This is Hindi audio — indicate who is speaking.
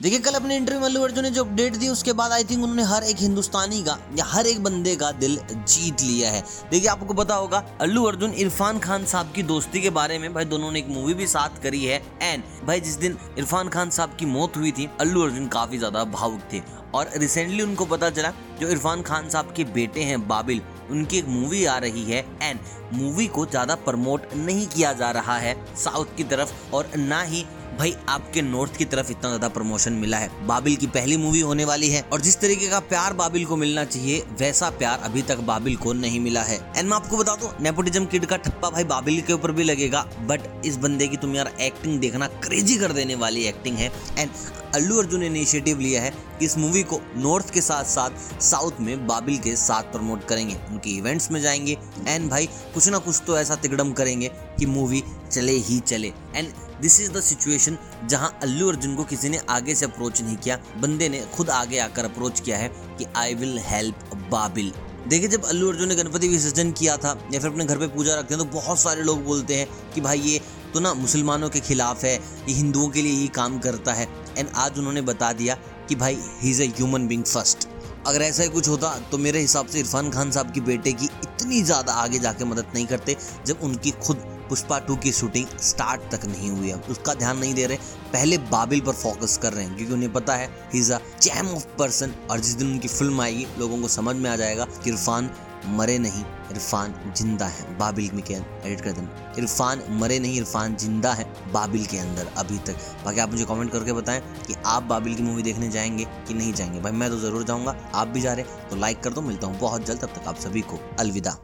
Speaker 1: देखिए, कल अपने इंटरव्यू में अल्लू अर्जुन ने जो अपडेट दी, उसके बाद आई थिंक उन्होंने हर एक हिंदुस्तानी का या हर एक बंदे का दिल जीत लिया है। देखिए, आपको पता होगा, अल्लू अर्जुन इरफान खान साहब की दोस्ती के बारे में भाई दोनों ने एक मूवी भी साथ करी है एंड भाई जिस दिन इरफान खान साहब की मौत हुई थी, अल्लू अर्जुन काफ़ी ज़्यादा भावुक थे। और रिसेंटली उनको पता चला, जो इरफान खान साहब के बेटे हैं बाबिल, उनकी एक मूवी आ रही है एंड मूवी को ज़्यादा प्रमोट नहीं किया जा रहा है साउथ की तरफ़, और ना ही भाई, आपके नॉर्थ की तरफ़ इतना ज़्यादा प्रमोशन मिला है। बाबिल की पहली मूवी होने वाली है। और जिस तरीके का प्यार बाबिल को मिलना चाहिए, वैसा प्यार अभी तक बाबिल को नहीं मिला है। एंड मैं आपको बता दू नेपोटिज्म किड का ठप्पा भाई बाबिल के ऊपर भी लगेगा। बट इस बंदे की तुम यार एक्टिंग देखना क्रेजी कर देने वाली एक्टिंग है। एंड अल्लू अर्जुन ने इनिशिएटिव लिया है कि इस मूवी को नॉर्थ के साथ साथ साउथ में बाबिल के साथ प्रमोट करेंगे। उनके इवेंट्स में जाएँगे। एंड भाई, कुछ ना कुछ तो ऐसा तिगड़म करेंगे कि मूवी चले ही चले। And this is the situation जहाँ अल्लू अर्जुन को किसी ने आगे से अप्रोच नहीं किया। बंदे ने खुद आगे आकर अप्रोच किया है कि आई विल हेल्प बाबिल। देखिए, जब अल्लू अर्जुन ने गणपति विसर्जन किया था या फिर अपने घर पे पूजा रखते हैं तो बहुत सारे लोग बोलते हैं कि भाई, ये तो ना मुसलमानों के खिलाफ है, ये हिंदुओं के लिए ही काम करता है। एंड आज उन्होंने बता दिया कि भाई he is a human being first अगर ऐसा ही कुछ होता तो मेरे हिसाब से इरफान खान साहब की बेटे की इतनी ज़्यादा आगे जाके मदद नहीं करते, जब उनकी खुद पुष्पा टू की शूटिंग स्टार्ट तक नहीं हुई है। उसका ध्यान नहीं दे रहे, पहले बाबिल पर फोकस कर रहे हैं, क्योंकि उन्हें पता है he is a gem of person और जिस दिन उनकी फ़िल्म आएगी, लोगों को समझ में आ जाएगा कि इरफान मरे नहीं, इरफान ज़िंदा है, बाबिल में के एडिट कर देना। इरफान मरे नहीं, इरफान ज़िंदा है, बाबिल के अंदर, अभी तक। बाकी आप मुझे कमेंट करके बताएँ कि आप बाबिल की मूवी देखने जाएँगे कि नहीं जाएँगे। भाई, मैं तो ज़रूर जाऊँगा, आप भी जा रहे तो लाइक कर दो, मिलता हूँ बहुत जल्द, तब तक आप सभी को अलविदा।